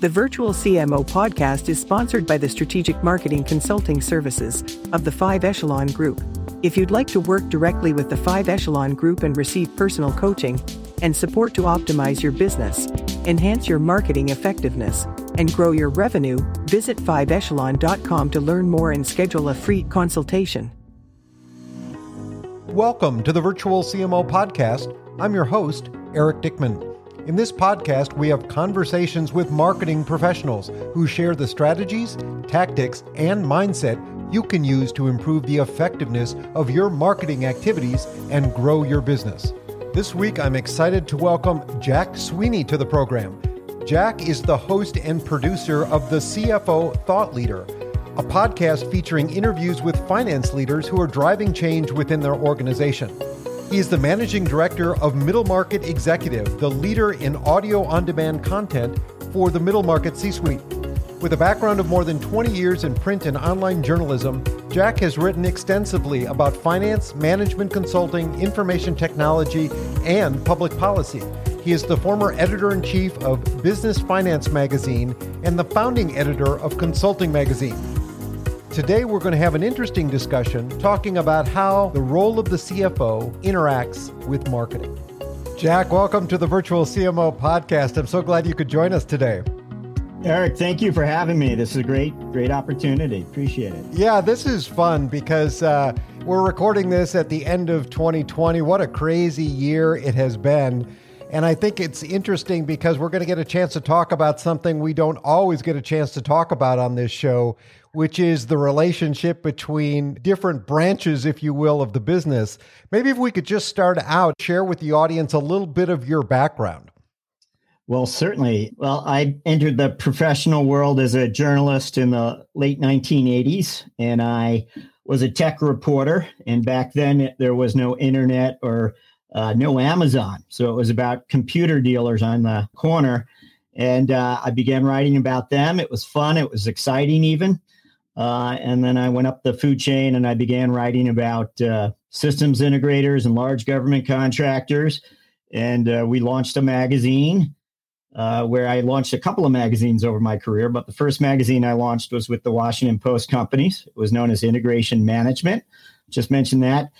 The Virtual CMO podcast is sponsored by the Strategic Marketing Consulting Services of the Five Echelon Group. If you'd like to work directly with the Five Echelon Group and receive personal coaching and support to optimize your business, enhance your marketing effectiveness, and grow your revenue, visit 5echelon.com to learn more and schedule a free consultation. Welcome to the Virtual CMO Podcast. I'm your host, Eric Dickmann. In this podcast, we have conversations with marketing professionals who share the strategies, tactics, and mindset you can use to improve the effectiveness of your marketing activities and grow your business. This week, I'm excited to welcome Jack Sweeney to the program. Jack is the host and producer of the CFO Thought Leader a podcast featuring interviews with finance leaders who are driving change within their organization. He is the managing director of Middle Market Executive, the leader in audio on demand content for the middle market C suite. With a background of more than 20 years in print and online journalism, Jack has written extensively about finance, management consulting, information technology, and public policy. He is the former editor in chief of Business Finance Magazine and the founding editor of Consulting Magazine. Today, we're going to have an interesting discussion talking about how the role of the CFO interacts with marketing. Jack, welcome to the Virtual CMO podcast. I'm so glad you could join us today. Eric, thank you for having me. This is a great, great opportunity. Appreciate it. Yeah, this is fun because uh, we're recording this at the end of 2020. What a crazy year it has been. And I think it's interesting because we're going to get a chance to talk about something we don't always get a chance to talk about on this show, which is the relationship between different branches, if you will, of the business. Maybe if we could just start out, share with the audience a little bit of your background. Well, certainly. Well, I entered the professional world as a journalist in the late 1980s, and I was a tech reporter. And back then, there was no internet or uh, no Amazon. So it was about computer dealers on the corner. And uh, I began writing about them. It was fun, it was exciting, even. Uh, and then I went up the food chain and I began writing about uh, systems integrators and large government contractors. And uh, we launched a magazine uh, where I launched a couple of magazines over my career. But the first magazine I launched was with the Washington Post companies. It was known as Integration Management. Just mentioned that.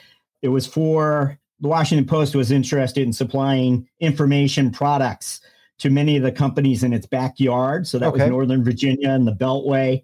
It was for the Washington Post was interested in supplying information products to many of the companies in its backyard. So that okay. was Northern Virginia and the Beltway.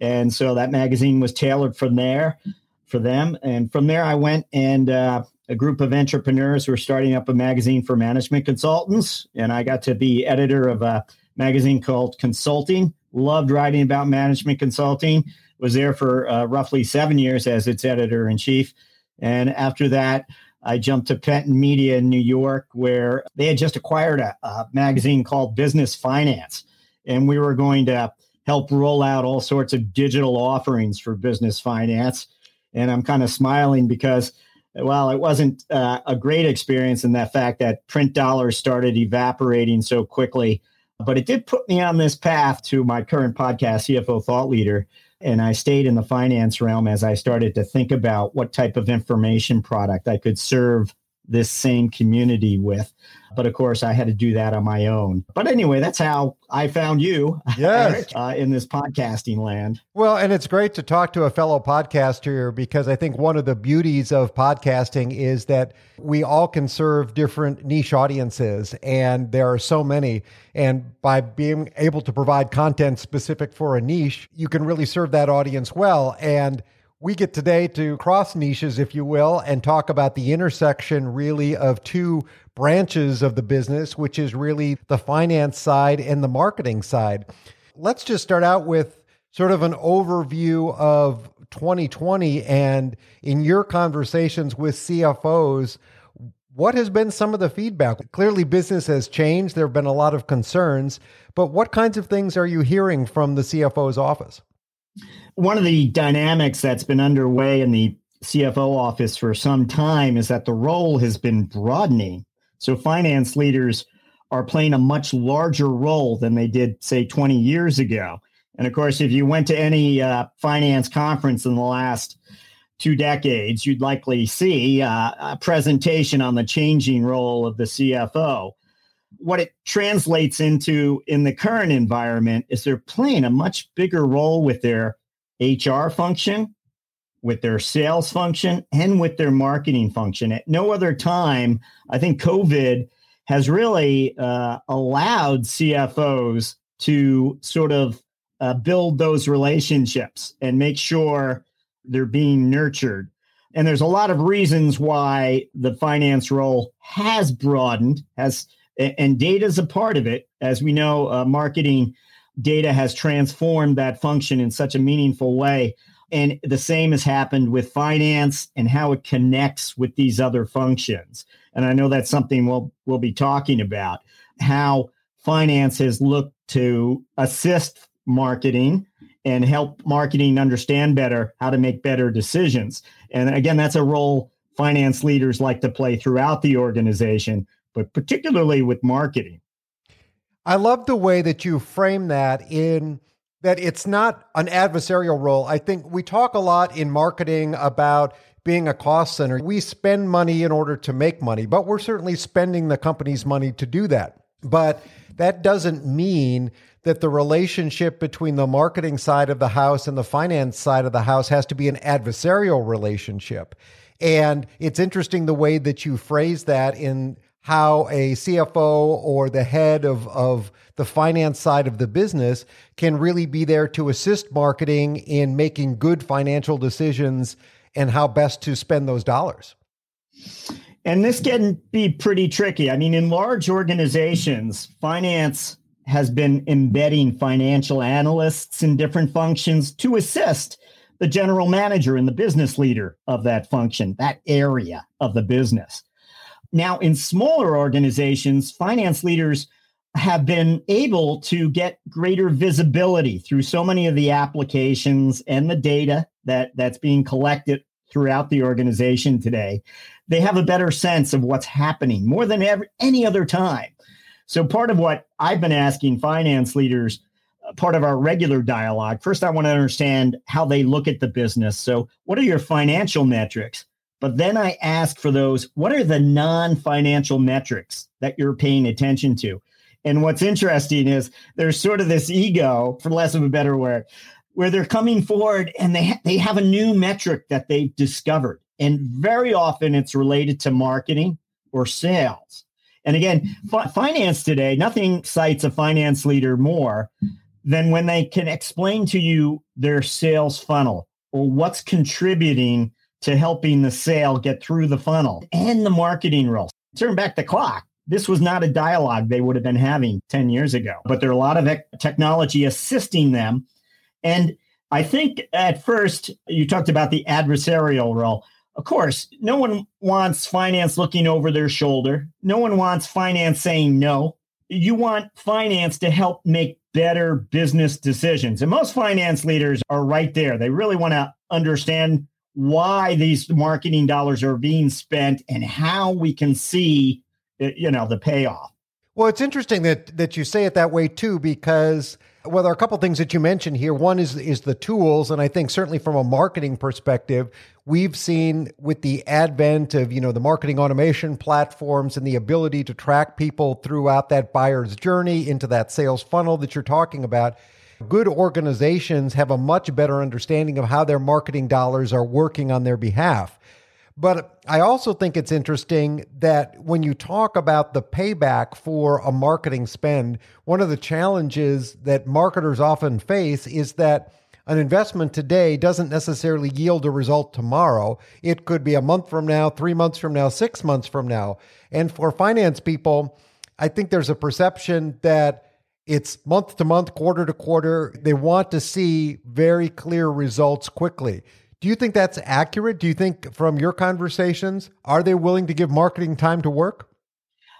And so that magazine was tailored from there for them. And from there, I went and uh, a group of entrepreneurs were starting up a magazine for management consultants. And I got to be editor of a magazine called Consulting. Loved writing about management consulting. Was there for uh, roughly seven years as its editor in chief. And after that, I jumped to Penton Media in New York, where they had just acquired a, a magazine called Business Finance. And we were going to help roll out all sorts of digital offerings for business finance. And I'm kind of smiling because, well, it wasn't uh, a great experience in that fact that print dollars started evaporating so quickly. But it did put me on this path to my current podcast, CFO Thought Leader. And I stayed in the finance realm as I started to think about what type of information product I could serve this same community with. But of course, I had to do that on my own. But anyway, that's how I found you yes. uh, in this podcasting land. Well, and it's great to talk to a fellow podcaster because I think one of the beauties of podcasting is that we all can serve different niche audiences, and there are so many. And by being able to provide content specific for a niche, you can really serve that audience well. And we get today to cross niches, if you will, and talk about the intersection really of two branches of the business, which is really the finance side and the marketing side. Let's just start out with sort of an overview of 2020 and in your conversations with CFOs. What has been some of the feedback? Clearly, business has changed. There have been a lot of concerns, but what kinds of things are you hearing from the CFO's office? One of the dynamics that's been underway in the CFO office for some time is that the role has been broadening. So finance leaders are playing a much larger role than they did, say, 20 years ago. And of course, if you went to any uh, finance conference in the last two decades, you'd likely see uh, a presentation on the changing role of the CFO. What it translates into in the current environment is they're playing a much bigger role with their HR function, with their sales function, and with their marketing function. At no other time, I think COVID has really uh, allowed CFOs to sort of uh, build those relationships and make sure they're being nurtured. And there's a lot of reasons why the finance role has broadened, has and data is a part of it. As we know, uh, marketing data has transformed that function in such a meaningful way. And the same has happened with finance and how it connects with these other functions. And I know that's something we'll we'll be talking about how finance has looked to assist marketing and help marketing understand better how to make better decisions. And again, that's a role finance leaders like to play throughout the organization but particularly with marketing. I love the way that you frame that in that it's not an adversarial role. I think we talk a lot in marketing about being a cost center. We spend money in order to make money, but we're certainly spending the company's money to do that. But that doesn't mean that the relationship between the marketing side of the house and the finance side of the house has to be an adversarial relationship. And it's interesting the way that you phrase that in how a CFO or the head of, of the finance side of the business can really be there to assist marketing in making good financial decisions and how best to spend those dollars. And this can be pretty tricky. I mean, in large organizations, finance has been embedding financial analysts in different functions to assist the general manager and the business leader of that function, that area of the business. Now, in smaller organizations, finance leaders have been able to get greater visibility through so many of the applications and the data that, that's being collected throughout the organization today. They have a better sense of what's happening more than ever, any other time. So, part of what I've been asking finance leaders, uh, part of our regular dialogue, first, I want to understand how they look at the business. So, what are your financial metrics? But then I ask for those what are the non financial metrics that you're paying attention to? And what's interesting is there's sort of this ego, for less of a better word, where they're coming forward and they, ha- they have a new metric that they've discovered. And very often it's related to marketing or sales. And again, fi- finance today, nothing cites a finance leader more than when they can explain to you their sales funnel or what's contributing to helping the sale get through the funnel and the marketing role. Turn back the clock. This was not a dialogue they would have been having 10 years ago, but there are a lot of technology assisting them. And I think at first you talked about the adversarial role. Of course, no one wants finance looking over their shoulder. No one wants finance saying no. You want finance to help make better business decisions. And most finance leaders are right there. They really want to understand why these marketing dollars are being spent and how we can see eh, you know the payoff. Well it's interesting that that you say it that way too because well there are a couple things that you mentioned here. One is is the tools and i think certainly from a marketing perspective we've seen with the advent of you know the marketing automation platforms and the ability to track people throughout that buyer's journey into that sales funnel that you're talking about Good organizations have a much better understanding of how their marketing dollars are working on their behalf. But I also think it's interesting that when you talk about the payback for a marketing spend, one of the challenges that marketers often face is that an investment today doesn't necessarily yield a result tomorrow. It could be a month from now, three months from now, six months from now. And for finance people, I think there's a perception that it's month to month, quarter to quarter. They want to see very clear results quickly. Do you think that's accurate? Do you think from your conversations, are they willing to give marketing time to work?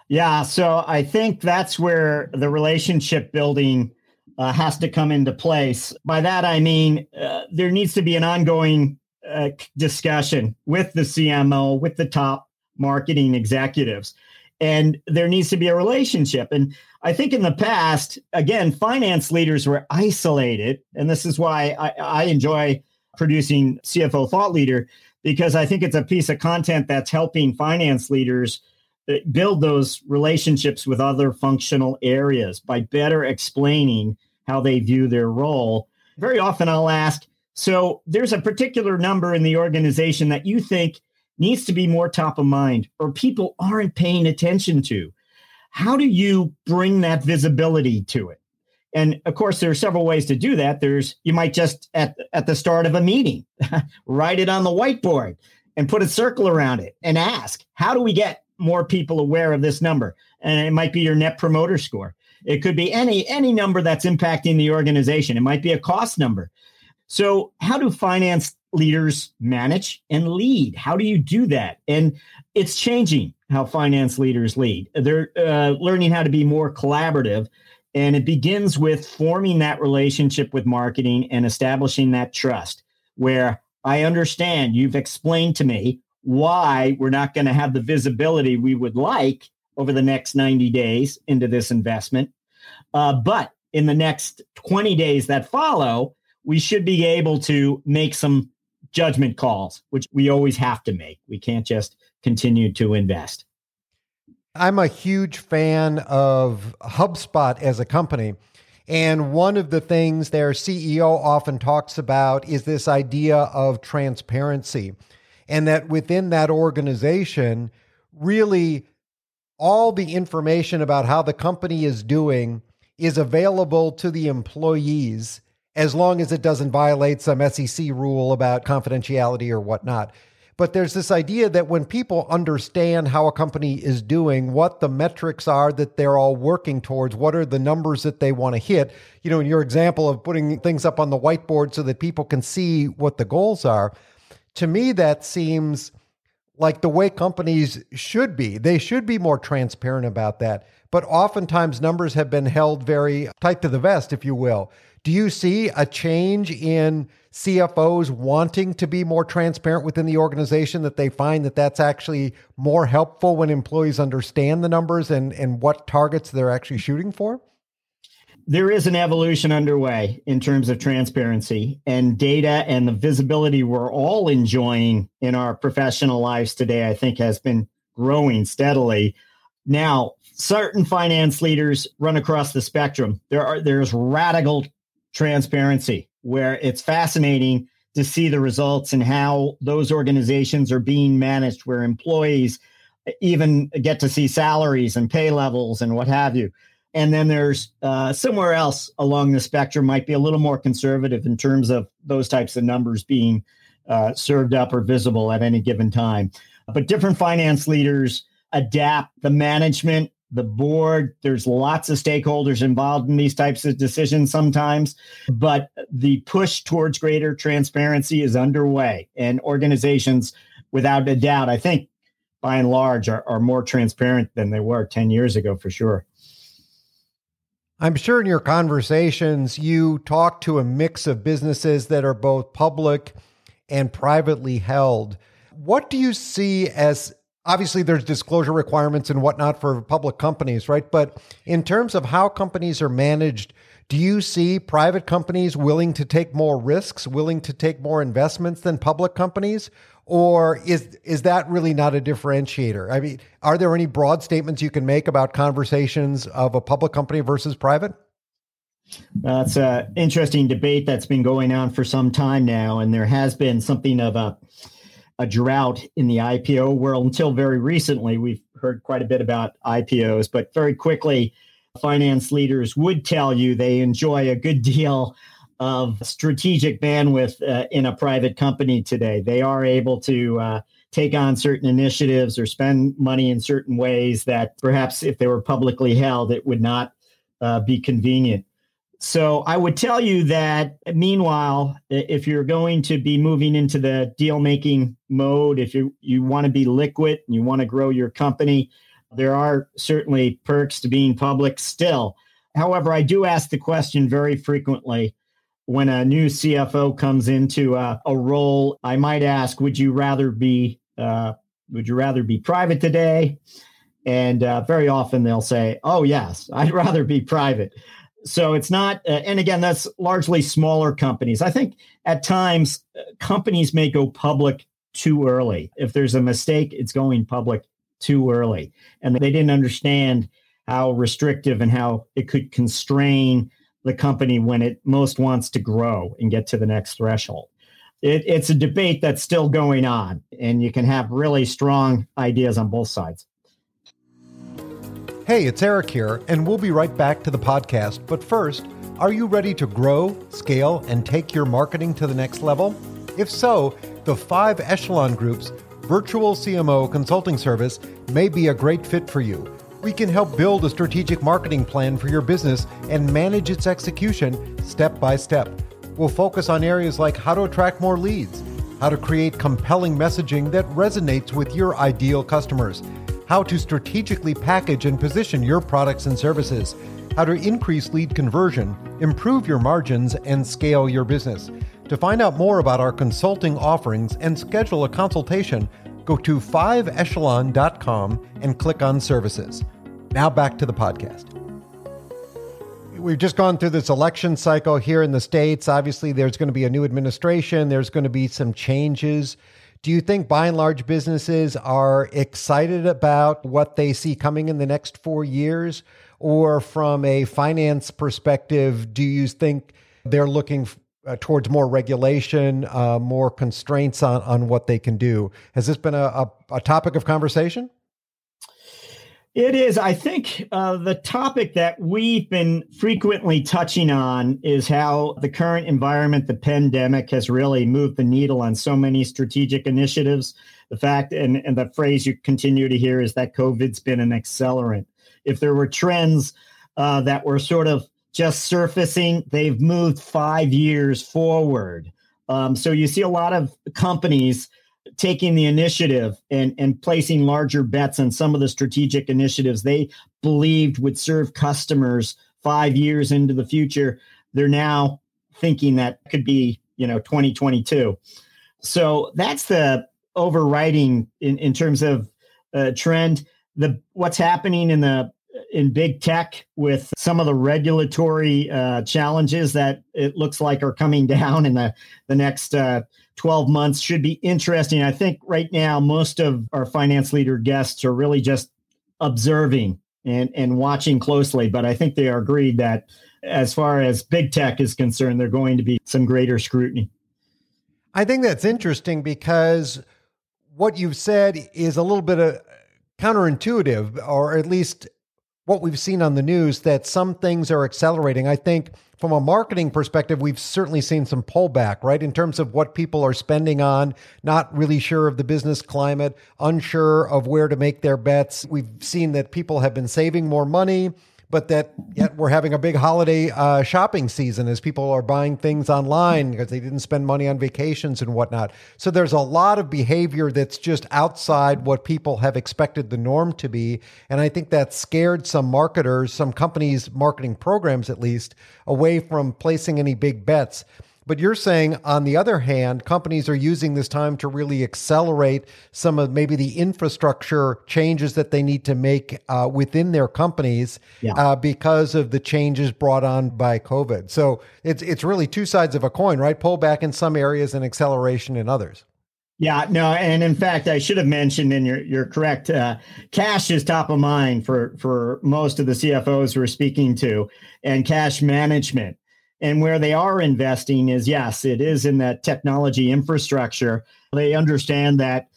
Yeah, so I think that's where the relationship building uh, has to come into place. By that, I mean uh, there needs to be an ongoing uh, discussion with the CMO, with the top marketing executives and there needs to be a relationship. And I think in the past, again, finance leaders were isolated. And this is why I, I, enjoy producing CFO Thought Leader, because I think it's a piece of content that's helping finance leaders uh, build those relationships with other functional areas by better explaining how they view their role. Very often I'll ask, so there's a particular number in the organization that you think needs to be more top of mind or people aren't paying attention to. How do you bring that visibility to it? And of course, there are several ways to do that. There's you might just at at the start of a meeting, write it on the whiteboard and put a circle around it and ask, how do we get more people aware of this number? And it might be your net promoter score. It could be any any number that's impacting the organization. It might be a cost number. So, how do finance leaders manage and lead? How do you do that? And it's changing how finance leaders lead. They're uh, learning how to be more collaborative. And it begins with forming that relationship with marketing and establishing that trust where I understand you've explained to me why we're not going to have the visibility we would like over the next 90 days into this investment. Uh, but in the next 20 days that follow, we should be able to make some judgment calls, which we always have to make. We can't just continue to invest. I'm a huge fan of HubSpot as a company. And one of the things their CEO often talks about is this idea of transparency. And that within that organization, really all the information about how the company is doing is available to the employees as long as it doesn't violate some SEC rule about confidentiality or whatnot. But there's this idea that when people understand how a company is doing, what the metrics are that they're all working towards, what are the numbers that they want to hit, you know, in your example of putting things up on the whiteboard so that people can see what the goals are, to me, that seems like the way companies should be. They should be more transparent about that. But oftentimes, numbers have been held very tight to the vest, if you will. Do you see a change in CFOs wanting to be more transparent within the organization that they find that that's actually more helpful when employees understand the numbers and, and what targets they're actually shooting for? There is an evolution underway in terms of transparency and data and the visibility we're all enjoying in our professional lives today, I think has been growing steadily. Now, certain finance leaders run across the spectrum. There are there's radical transparency, where it's fascinating to see the results and how those organizations are being managed, where employees even get to see salaries and pay levels and what have you. And then there's uh, somewhere else along the spectrum might be a little more conservative in terms of those types of numbers being uh, served up or visible at any given time. But different finance leaders adapt the management the board. There's lots of stakeholders involved in these types of decisions sometimes, but the push towards greater transparency is underway. And organizations, without a doubt, I think by and large, are, are more transparent than they were 10 years ago for sure. I'm sure in your conversations, you talk to a mix of businesses that are both public and privately held. What do you see as obviously there's disclosure requirements and whatnot for public companies, right? But in terms of how companies are managed, do you see private companies willing to take more risks, willing to take more investments than public companies? Or is is that really not a differentiator? I mean, are there any broad statements you can make about conversations of a public company versus private? That's an interesting debate that's been going on for some time now, and there has been something of a a drought in the IPO world until very recently. We've heard quite a bit about IPOs, but very quickly, finance leaders would tell you they enjoy a good deal of strategic bandwidth uh, in a private company today. They are able to uh, take on certain initiatives or spend money in certain ways that perhaps if they were publicly held, it would not uh, be convenient. So I would tell you that meanwhile, if you're going to be moving into the deal making mode, if you, you want to be liquid and you want to grow your company, there are certainly perks to being public still. However, I do ask the question very frequently when a new CFO comes into a, a role. I might ask, would you rather be uh, would you rather be private today? And uh, very often they'll say, "Oh yes, I'd rather be private." So it's not uh, and again that's largely smaller companies i think at times uh, companies may go public too early if there's a mistake it's going public too early. And they didn't understand how restrictive and how it could constrain the company when it most wants to grow and get to the next threshold. It, it's a debate that's still going on, and you can have really strong ideas on both sides. Hey, it's Eric here, and we'll be right back to the podcast. But first, are you ready to grow, scale, and take your marketing to the next level? If so, the Five Echelon Group's virtual CMO consulting service may be a great fit for you. We can help build a strategic marketing plan for your business and manage its execution step by step. We'll focus on areas like how to attract more leads, how to create compelling messaging that resonates with your ideal customers how to strategically package and position your products and services, how to increase lead conversion, improve your margins, and scale your business. To find out more about our consulting offerings and schedule a consultation, go to 5echelon.com and click on services. Now back to the podcast. We've just gone through this election cycle here in the States. Obviously, there's going to be a new administration, there's going to be some changes. Do you think by and large businesses are excited about what they see coming in the next four years? Or from a finance perspective, do you think they're looking uh, towards more regulation, uh, more constraints on, on what they can do? Has this been a, a, a topic of conversation? It is. I think uh, the topic that we've been frequently touching on is how the current environment, the pandemic, has really moved the needle on so many strategic initiatives. The fact and, and the phrase you continue to hear is that COVID's been an accelerant. If there were trends uh, that were sort of just surfacing, they've moved five years forward. Um, so you see a lot of companies taking the initiative and, and placing larger bets on some of the strategic initiatives they believed would serve customers five years into the future. They're now thinking that could be, you know, 2022. So that's the overriding in, in terms of uh, trend. The what's happening in the in big tech with some of the regulatory uh, challenges that it looks like are coming down in the the next uh, 12 months should be interesting. I think right now, most of our finance leader guests are really just observing and, and watching closely. But I think they are agreed that as far as big tech is concerned, there's going to be some greater scrutiny. I think that's interesting because what you've said is a little bit of counterintuitive, or at least what we've seen on the news, that some things are accelerating. I think from a marketing perspective, we've certainly seen some pullback, right? In terms of what people are spending on, not really sure of the business climate, unsure of where to make their bets. We've seen that people have been saving more money but that yet we're having a big holiday uh, shopping season as people are buying things online because they didn't spend money on vacations and whatnot. So there's a lot of behavior that's just outside what people have expected the norm to be. And I think that scared some marketers, some companies' marketing programs at least, away from placing any big bets. But you're saying, on the other hand, companies are using this time to really accelerate some of maybe the infrastructure changes that they need to make uh, within their companies yeah. uh, because of the changes brought on by COVID. So it's it's really two sides of a coin, right? Pullback in some areas and acceleration in others. Yeah, no, and in fact, I should have mentioned, and you're you're correct. Uh, cash is top of mind for for most of the CFOs we're speaking to, and cash management. And where they are investing is, yes, it is in that technology infrastructure. They understand that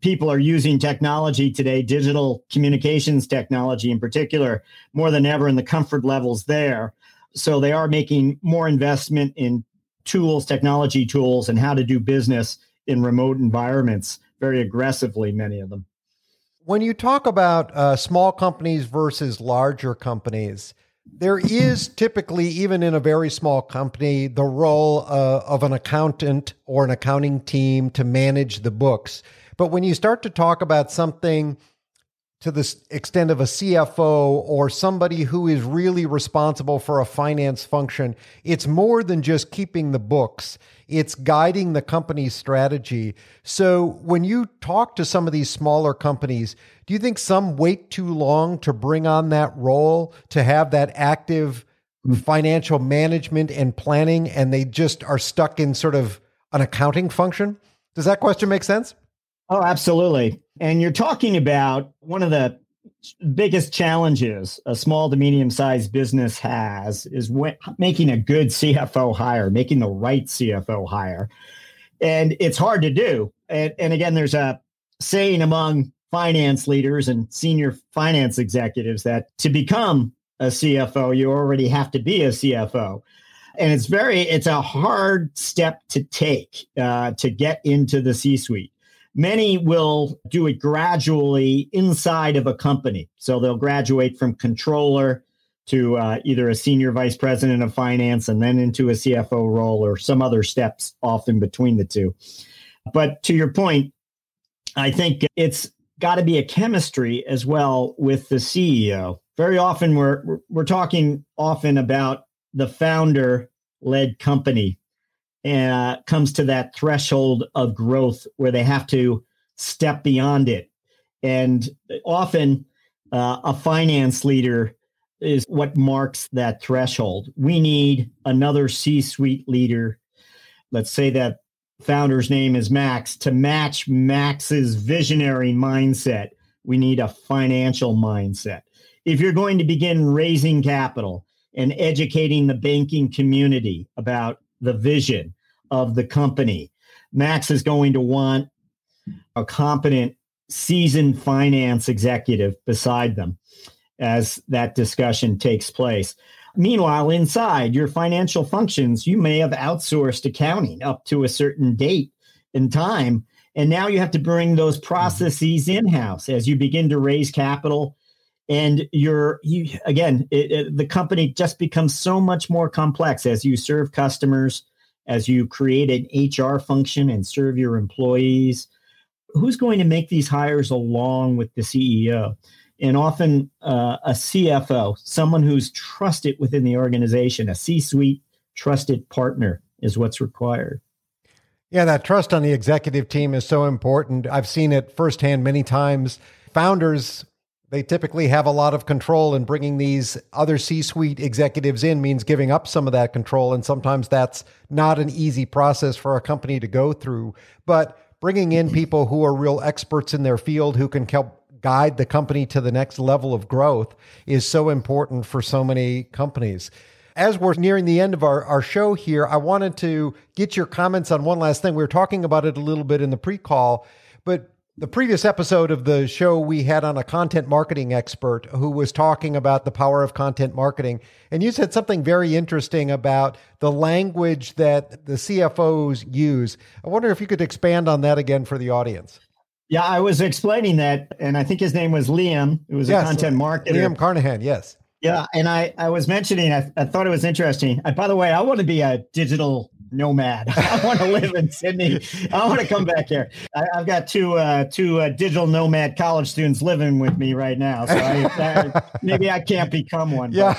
people are using technology today, digital communications technology in particular, more than ever, and the comfort levels there. So they are making more investment in tools, technology tools, and how to do business in remote environments very aggressively, many of them. When you talk about uh, small companies versus larger companies, there is typically, even in a very small company, the role uh, of an accountant or an accounting team to manage the books. But when you start to talk about something to the extent of a CFO or somebody who is really responsible for a finance function, it's more than just keeping the books. It's guiding the company's strategy. So when you talk to some of these smaller companies, do you think some wait too long to bring on that role, to have that active financial management and planning, and they just are stuck in sort of an accounting function? Does that question make sense? Oh, absolutely. And you're talking about one of the biggest challenges a small to medium sized business has is when, making a good CFO hire, making the right CFO hire. And it's hard to do. And, and again, there's a saying among finance leaders and senior finance executives that to become a CFO, you already have to be a CFO. And it's very, it's a hard step to take uh, to get into the C suite. Many will do it gradually inside of a company. So they'll graduate from controller to uh, either a senior vice president of finance and then into a CFO role or some other steps off in between the two. But to your point, I think it's got to be a chemistry as well with the CEO. Very often we're we're talking often about the founder led company uh, comes to that threshold of growth where they have to step beyond it. And often uh, a finance leader is what marks that threshold. We need another C suite leader. Let's say that founder's name is Max to match Max's visionary mindset. We need a financial mindset. If you're going to begin raising capital and educating the banking community about the vision, of the company. Max is going to want a competent, seasoned finance executive beside them as that discussion takes place. Meanwhile, inside your financial functions, you may have outsourced accounting up to a certain date and time. And now you have to bring those mm-hmm. processes in house as you begin to raise capital. And you're, you again, it, it, the company just becomes so much more complex as you serve customers as you create an HR function and serve your employees? Who's going to make these hires along with the CEO? And often uh, a CFO, someone who's trusted within the organization, a C suite trusted partner is what's required. Yeah, that trust on the executive team is so important. I've seen it firsthand many times. Founders they typically have a lot of control and bringing these other c-suite executives in means giving up some of that control and sometimes that's not an easy process for a company to go through. But bringing in people who are real experts in their field who can help guide the company to the next level of growth is so important for so many companies. As we're nearing the end of our, our show here i wanted to get your comments on one last thing. We were talking about it a little bit in the pre-call but the previous episode of the show, we had on a content marketing expert who was talking about the power of content marketing. And you said something very interesting about the language that the CFOs use. I wonder if you could expand on that again for the audience. Yeah, I was explaining that, and I think his name was Liam. It was yes, a content uh, marketer. Liam Carnahan, yes. Yeah, and I, I was mentioning, I, I thought it was interesting. I, by the way, I want to be a digital nomad. I want to live in Sydney. I want to come back here. I, have got two uh, two uh, digital nomad college students living with me right now, so I, I, maybe I can't become one. Yeah.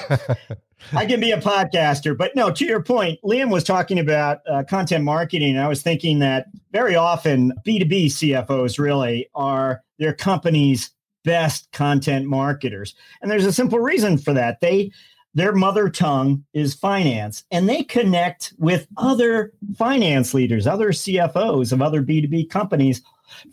I can be a podcaster, but no. To your point, Liam was talking about uh, content marketing. and I was thinking that very often B two B CFOs really are their company's best content marketers, and there's a simple reason for that. They their mother tongue is finance and they connect with other finance leaders, other CFOs of other B2B companies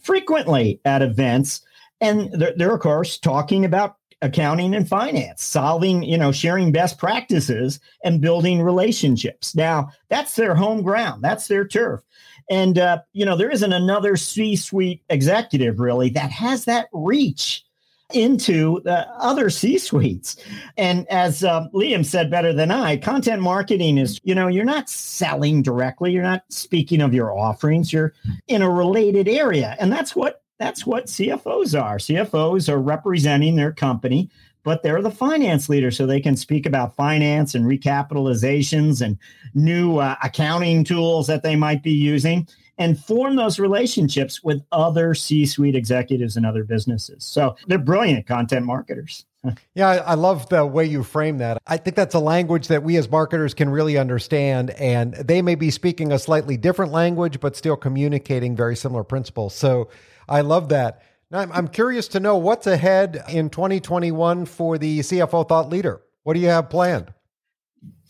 frequently at events. And they're, they're, of course, talking about accounting and finance, solving, you know, sharing best practices and building relationships. Now, that's their home ground, that's their turf. And, uh, you know, there isn't another C suite executive really that has that reach into the other C suites. And as uh, Liam said better than I, content marketing is, you know, you're not selling directly, you're not speaking of your offerings, you're in a related area. And that's what that's what CFOs are. CFOs are representing their company, but they're the finance leader, so they can speak about finance and recapitalizations and new uh, accounting tools that they might be using and form those relationships with other C suite executives and other businesses. So they're brilliant content marketers. yeah, I love the way you frame that. I think that's a language that we as marketers can really understand. And they may be speaking a slightly different language, but still communicating very similar principles. So I love that. Now, I'm curious to know what's ahead in 2021 for the CFO Thought Leader. What do you have planned?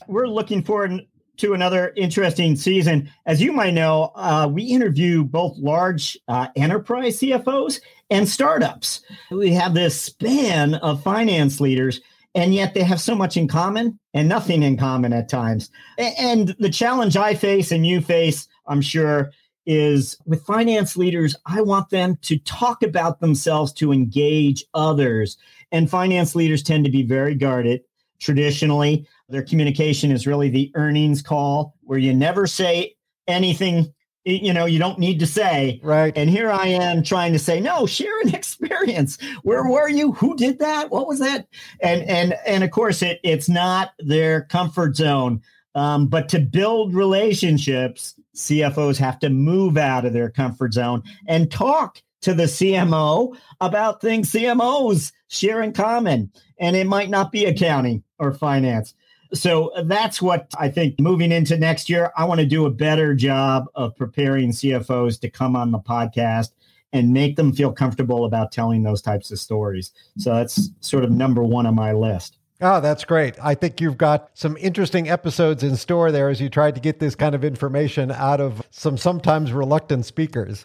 We're looking forward to another interesting season. As you might know, uh, we interview both large uh, enterprise CFOs and startups. We have this span of finance leaders, and yet they have so much in common and nothing in common at times. And the challenge I face and you face, I'm sure, is with finance leaders, I want them to talk about themselves to engage others. And finance leaders tend to be very guarded traditionally. Their communication is really the earnings call where you never say anything you know you don't need to say. Right. And here i am trying to say no share an experience. Where were you? Who did that? What was that? And and and of course it it's not their comfort zone. Um, but to build relationships cfos have to move out of their comfort zone and talk to the cmo about things cmos share in common and it might not be accounting or finance so that's what I think moving into next year, I want to do a better job of preparing CFOs to come on the podcast and make them feel comfortable about telling those types of stories. So that's sort of number one on my list. Oh, that's great. I think you've got some interesting episodes in store there as you tried to get this kind of information out of some sometimes reluctant speakers.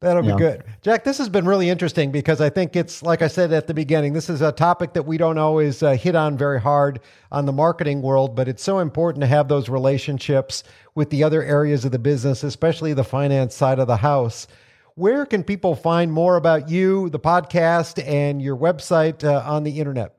That'll be good. Jack, this has been really interesting because I think it's, like I said at the beginning, this is a topic that we don't always uh, hit on very hard on the marketing world, but it's so important to have those relationships with the other areas of the business, especially the finance side of the house. Where can people find more about you, the podcast, and your website uh, on the internet?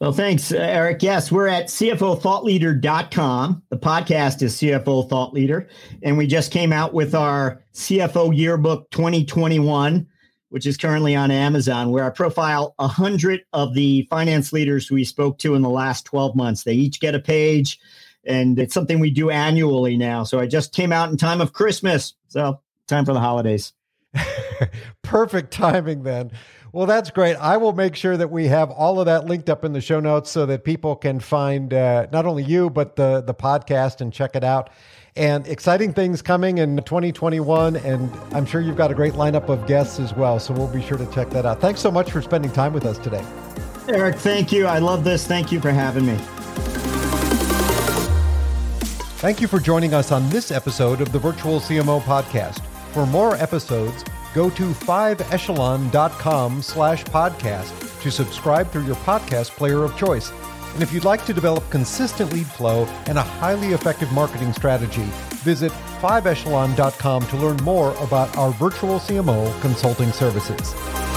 Well, thanks, uh, Eric. Yes, we're at CFOThoughtLeader.com. The podcast is CFO Thought Leader. And we just came out with our CFO Yearbook 2021, which is currently on Amazon, where I profile 100 of the finance leaders we spoke to in the last 12 months. They each get a page, and it's something we do annually now. So I just came out in time of Christmas. So, time for the holidays. Perfect timing then. Well, that's great. I will make sure that we have all of that linked up in the show notes so that people can find uh, not only you but the the podcast and check it out. And exciting things coming in 2021, and I'm sure you've got a great lineup of guests as well. So we'll be sure to check that out. Thanks so much for spending time with us today, Eric. Thank you. I love this. Thank you for having me. Thank you for joining us on this episode of the Virtual CMO Podcast. For more episodes go to 5echelon.com slash podcast to subscribe through your podcast player of choice. And if you'd like to develop consistent lead flow and a highly effective marketing strategy, visit 5echelon.com to learn more about our virtual CMO consulting services.